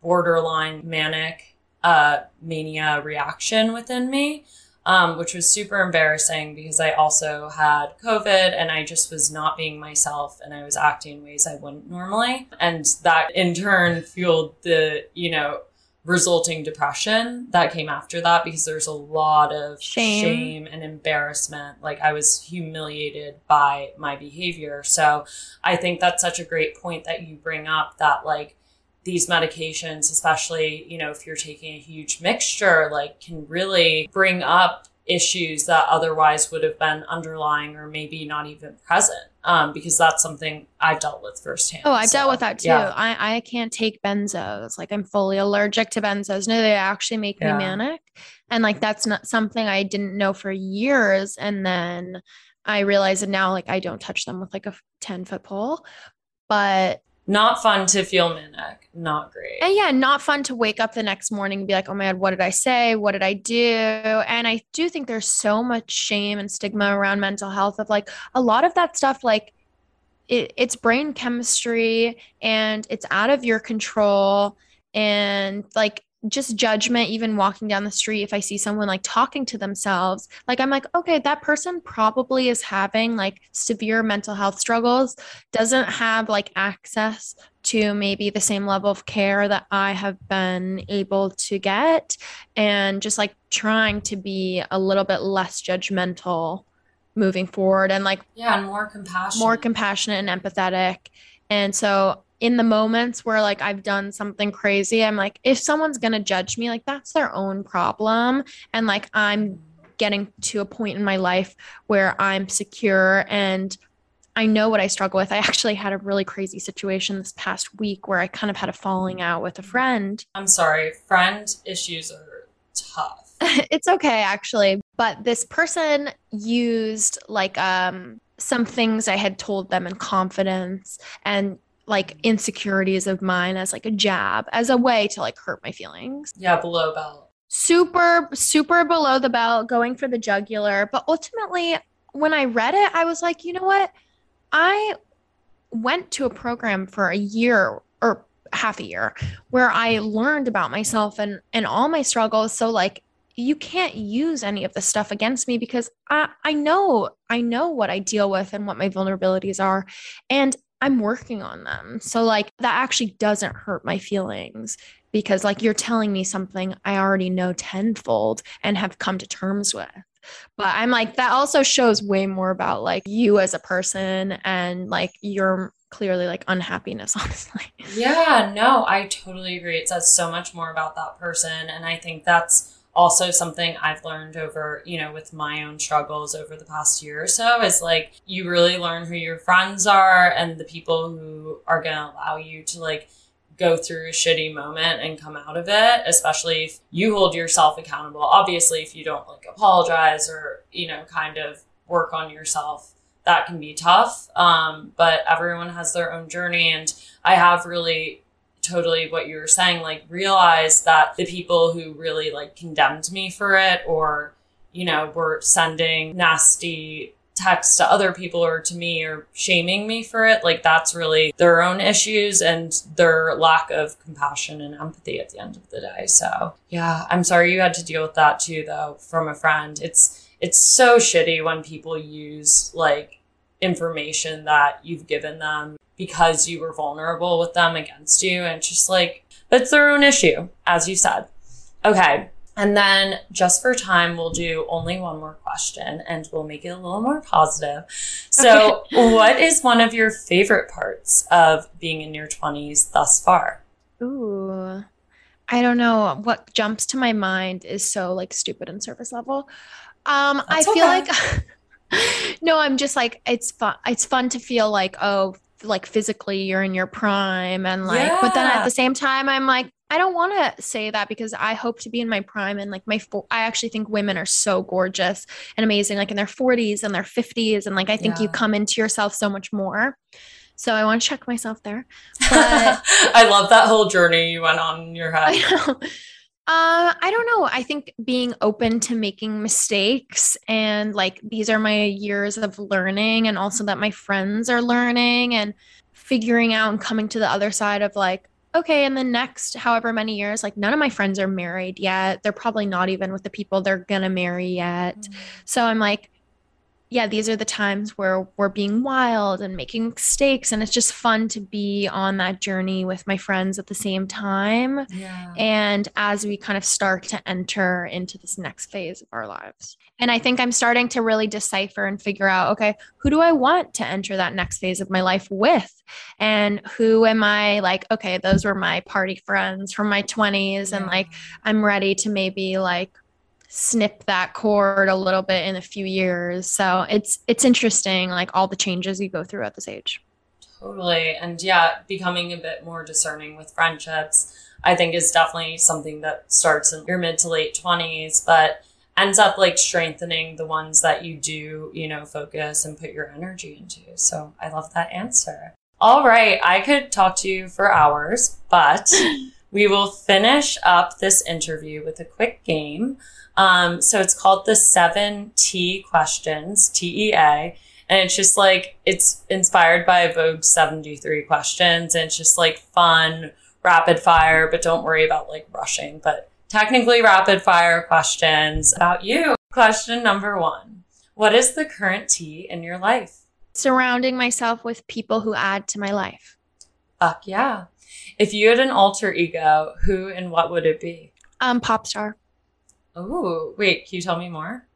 borderline manic uh, mania reaction within me. Um, which was super embarrassing because I also had COVID and I just was not being myself and I was acting in ways I wouldn't normally. And that in turn fueled the, you know, resulting depression that came after that because there's a lot of Shame. shame and embarrassment. Like I was humiliated by my behavior. So I think that's such a great point that you bring up that like these medications, especially, you know, if you're taking a huge mixture, like can really bring up issues that otherwise would have been underlying or maybe not even present. Um, because that's something I've dealt with firsthand. Oh, I've So, dealt with that too. yeah. I, I can't take benzos. Like I'm fully allergic to benzos. No, they actually make Yeah. me manic. And like that's not something I didn't know for years. And then I realized that now like I don't touch them with like a 10 foot pole. But Not fun to feel manic. Not great. and yeah, not fun to wake up the next morning and be like, oh my God, what did I say? What did I do? And I do think there's so much shame and stigma around mental health of like a lot of that stuff, like it, it's brain chemistry and it's out of your control. And like just judgment, even walking down the street, if I see someone like talking to themselves, like I'm like, okay, that person probably is having like severe mental health struggles, doesn't have like access to maybe the same level of care that I have been able to get and just like trying to be a little bit less judgmental moving forward and like yeah, and more compassion. more compassionate and empathetic. And so in the moments where like I've done something crazy, I'm like if someone's to judge me, like that's their own problem and like I'm getting to a point in my life where I'm secure and I know what I struggle with. I actually had a really crazy situation this past week where I kind of had a falling out with a friend. I'm sorry. Friend issues are tough. it's okay actually, but this person used like um some things I had told them in confidence and like insecurities of mine as like a jab as a way to like hurt my feelings. Yeah, below belt. super super below the belt going for the jugular but ultimately when i read it i was like you know what i went to a program for a year or half a year where i learned about myself and and all my struggles so like you can't use any of this stuff against me because i i know i know what i deal with and what my vulnerabilities are and i'm working on them so like that actually doesn't hurt my feelings because like you're telling me something I already know tenfold and have come to terms with. But I'm like that also shows way more about like you as a person and like your clearly like unhappiness honestly. Yeah, no, I totally agree. It says so much more about that person. And I think that's also something I've learned over, you know, with my own struggles over the past year or so is like you really learn who your friends are and the people who are going to allow you to like go through a shitty moment and come out of it, especially if you hold yourself accountable. Obviously, if you don't like apologize or, you know, kind of work on yourself, that can be tough. Um, but everyone has their own journey. And I have really totally what you were saying, like realize that the people who really like condemned me for it or, you know, were sending nasty texts to other people or to me or shaming me for it, like that's really their own issues and their lack of compassion and empathy at the end of the day. So yeah, I'm sorry you had to deal with that too though from a friend. It's it's so shitty when people use like information that you've given them because you were vulnerable with them against you. And it's just like, it's their own issue, as you said. Okay. And then just for time, we'll do only one more question and we'll make it a little more positive. So, what is one of your favorite parts of being in your 20s thus far? Ooh. I don't know what jumps to my mind is so like stupid and surface level. Um I feel okay. like no, I'm just like it's fun it's fun to feel like oh like physically you're in your prime and like but then at the same time I'm like I don't want to say that because I hope to be in my prime and like my fo- I actually think women are so gorgeous and amazing like in their 40s and their 50s and like I think you come into yourself so much more. So I want to check myself there. But I love that whole journey you went on in your head. I. Uh, I don't know. I think being open to making mistakes and like these are my years of learning, and also that my friends are learning and figuring out and coming to the other side of like, okay, in the next however many years, like none of my friends are married yet. They're probably not even with the people they're gonna marry yet. Mm-hmm. So I'm like, yeah, these are the times where we're being wild and making mistakes. And it's just fun to be on that journey with my friends at the same time. Yeah. And as we kind of start to enter into this next phase of our lives. And I think I'm starting to really decipher and figure out okay, who do I want to enter that next phase of my life with? And who am I like, okay, those were my party friends from my 20s. Yeah. And like, I'm ready to maybe like snip that cord a little bit in a few years. So it's it's interesting, like all the changes you go through at this age. Totally. And yeah, becoming a bit more discerning with friendships, I think is definitely something that starts in your mid to late twenties, but ends up like strengthening the ones that you do, you know, focus and put your energy into. So I love that answer. All right, I could talk to you for hours, but we will finish up this interview with a quick game. Um, so it's called the seven T questions, T E A. And it's just like, it's inspired by Vogue 73 questions. And it's just like fun, rapid fire, but don't worry about like rushing, but technically rapid fire questions about you. Question number one What is the current T in your life? Surrounding myself with people who add to my life. Fuck yeah. If you had an alter ego, who and what would it be? Um, pop star. Oh, wait, can you tell me more?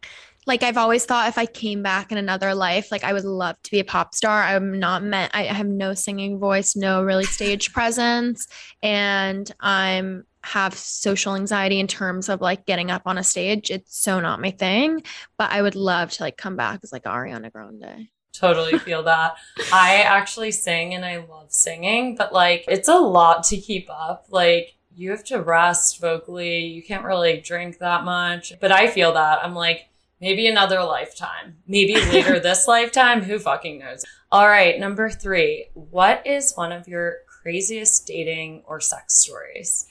Like I've always thought if I came back in another life, like I would love to be a pop star. I'm not meant I have no singing voice, no really stage presence, and I'm have social anxiety in terms of like getting up on a stage. It's so not my thing, but I would love to like come back as like Ariana Grande totally feel that. I actually sing and I love singing, but like it's a lot to keep up. Like you have to rest vocally. You can't really drink that much. But I feel that. I'm like, maybe another lifetime. Maybe later this lifetime. Who fucking knows? All right. Number three. What is one of your craziest dating or sex stories?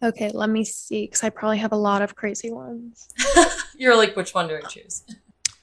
Okay, let me see. Because I probably have a lot of crazy ones. You're like, which one do I choose?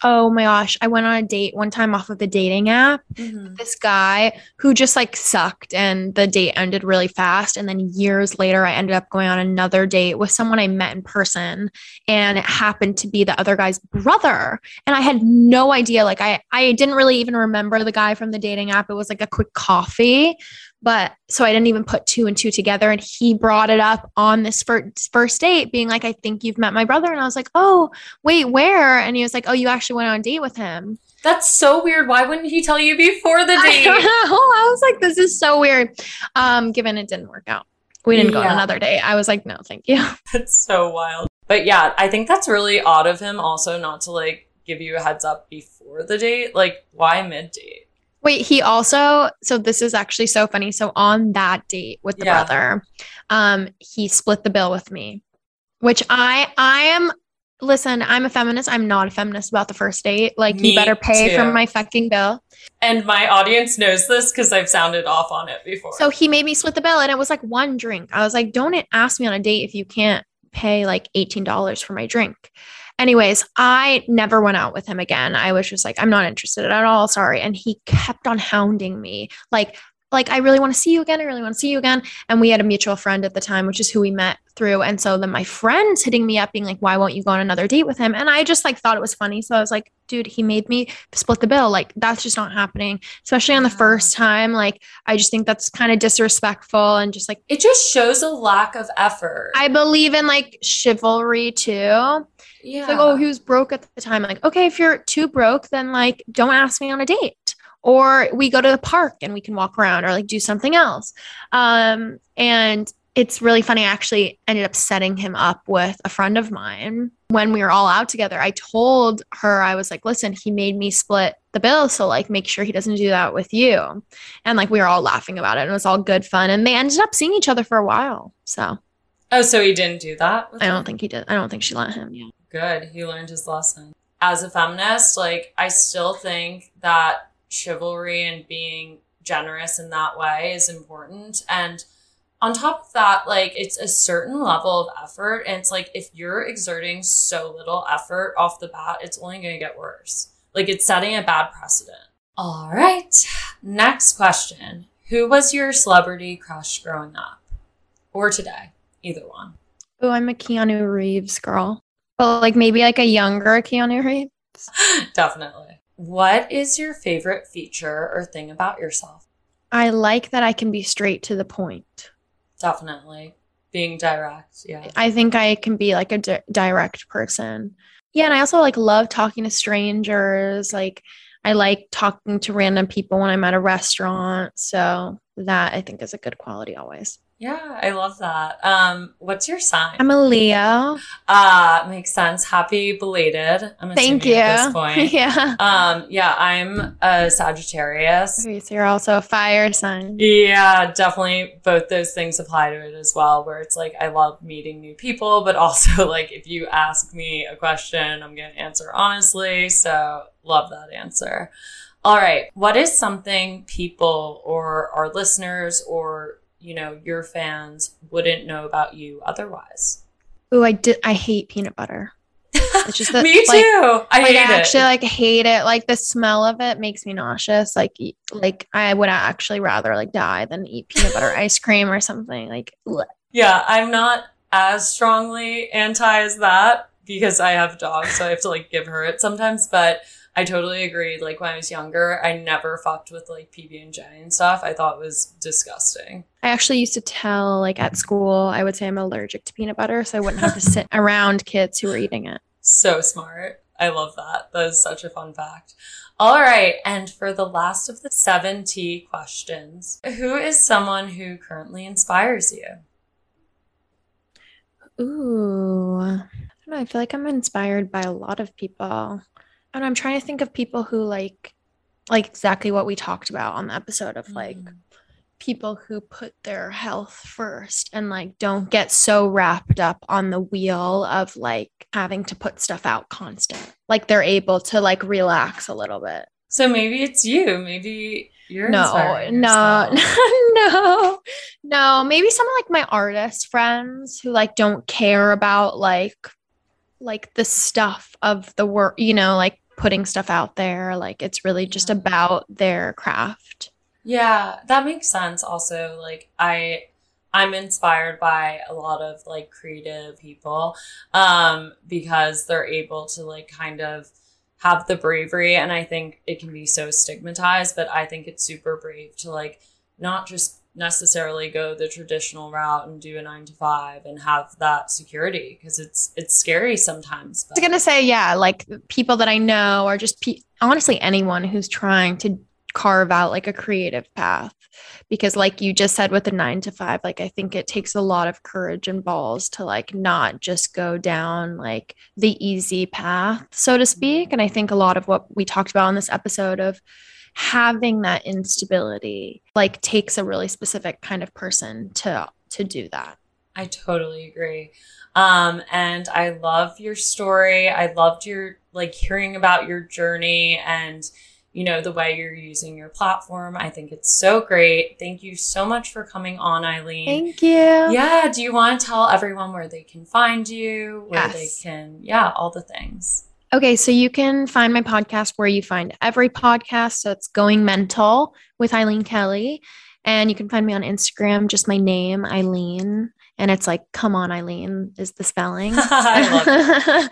Oh my gosh. I went on a date one time off of the dating app. Mm-hmm. This guy who just like sucked and the date ended really fast. And then years later, I ended up going on another date with someone I met in person. And it happened to be the other guy's brother. And I had no idea. Like, I, I didn't really even remember the guy from the dating app. It was like a quick coffee. But so I didn't even put two and two together. And he brought it up on this first, first date, being like, I think you've met my brother. And I was like, oh, wait, where? And he was like, oh, you actually went on a date with him. That's so weird. Why wouldn't he tell you before the date? I, I was like, this is so weird. Um, given it didn't work out. We didn't yeah. go on another date. I was like, no, thank you. That's so wild. But yeah, I think that's really odd of him also not to like give you a heads up before the date. Like, why mid date? Wait, he also so this is actually so funny. So on that date with the yeah. brother, um, he split the bill with me, which I I am listen, I'm a feminist. I'm not a feminist about the first date. Like me you better pay too. for my fucking bill. And my audience knows this because I've sounded off on it before. So he made me split the bill and it was like one drink. I was like, don't ask me on a date if you can't pay like $18 for my drink. Anyways, I never went out with him again. I was just like, I'm not interested at all. Sorry. And he kept on hounding me. Like, like I really want to see you again. I really want to see you again. And we had a mutual friend at the time, which is who we met through. And so then my friends hitting me up being like, why won't you go on another date with him? And I just like thought it was funny. So I was like, dude, he made me split the bill. Like that's just not happening, especially on the first time. Like I just think that's kind of disrespectful and just like it just shows a lack of effort. I believe in like chivalry too. Yeah. It's like, oh, he was broke at the time. Like, okay, if you're too broke, then like don't ask me on a date or we go to the park and we can walk around or like do something else. Um, and it's really funny. I actually ended up setting him up with a friend of mine when we were all out together. I told her, I was like, listen, he made me split the bill. So, like, make sure he doesn't do that with you. And like, we were all laughing about it. And it was all good fun. And they ended up seeing each other for a while. So, oh, so he didn't do that? I don't think he did. I don't think she let him. Yeah. Good. He learned his lesson. As a feminist, like, I still think that chivalry and being generous in that way is important. And on top of that, like it's a certain level of effort. And it's like if you're exerting so little effort off the bat, it's only going to get worse. Like it's setting a bad precedent. All right. Next question Who was your celebrity crush growing up? or today? Either one. Oh, I'm a Keanu Reeves girl. But like maybe like a younger Keanu Reeves. Definitely. What is your favorite feature or thing about yourself? I like that I can be straight to the point. Definitely. Being direct. Yeah. I think I can be like a di- direct person. Yeah, and I also like love talking to strangers. Like I like talking to random people when I'm at a restaurant. So that I think is a good quality always. Yeah, I love that. Um, what's your sign? I'm a Leo. Uh, makes sense. Happy belated. I'm Thank you. At this point. yeah. Um, yeah, I'm a Sagittarius. Okay, so you're also a fire sign. Yeah, definitely both those things apply to it as well, where it's like I love meeting new people, but also like if you ask me a question, I'm gonna answer honestly. So love that answer. All right. What is something people or our listeners or you know, your fans wouldn't know about you otherwise. Ooh, I did. I hate peanut butter. It's just that, me too. Like, I like, hate I actually it. like hate it. Like the smell of it makes me nauseous. Like, like I would actually rather like die than eat peanut butter ice cream or something. Like, bleh. yeah, I'm not as strongly anti as that because I have dogs, so I have to like give her it sometimes. But I totally agree. Like when I was younger, I never fucked with like PB and J and stuff. I thought it was disgusting. I actually used to tell like at school, I would say I'm allergic to peanut butter, so I wouldn't have to sit around kids who were eating it. So smart. I love that. That is such a fun fact. All right. And for the last of the seven T questions, who is someone who currently inspires you? Ooh, I don't know. I feel like I'm inspired by a lot of people and I'm trying to think of people who like like exactly what we talked about on the episode of like mm. people who put their health first and like don't get so wrapped up on the wheel of like having to put stuff out constant. Like they're able to like relax a little bit. So maybe it's you. Maybe you're no, no, no, no. Maybe some of like my artist friends who like don't care about like like the stuff of the work, you know, like putting stuff out there. Like it's really just about their craft. Yeah, that makes sense. Also, like I I'm inspired by a lot of like creative people um because they're able to like kind of have the bravery and I think it can be so stigmatized, but I think it's super brave to like not just necessarily go the traditional route and do a nine to five and have that security because it's it's scary sometimes. But. I was gonna say yeah, like people that I know or just pe- honestly anyone who's trying to carve out like a creative path because like you just said with the 9 to 5 like i think it takes a lot of courage and balls to like not just go down like the easy path so to speak and i think a lot of what we talked about in this episode of having that instability like takes a really specific kind of person to to do that. I totally agree. Um, and I love your story. I loved your like hearing about your journey and you know the way you're using your platform. I think it's so great. Thank you so much for coming on, Eileen. Thank you. Yeah. Do you want to tell everyone where they can find you? Where yes. they can, yeah, all the things. Okay, so you can find my podcast where you find every podcast. So it's Going Mental with Eileen Kelly. And you can find me on Instagram, just my name, Eileen. And it's like, come on, Eileen, is the spelling. I love it.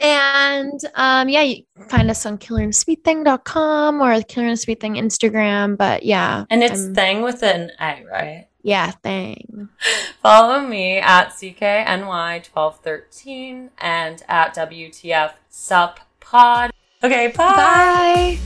and um, yeah, you find us on killerandthing.com or Killer and Sweet Thing Instagram. But yeah. And it's I'm, thing with an A, right? Yeah, thing. Follow me at CKNY1213 and at WTF Sup Pod. Okay, bye. Bye.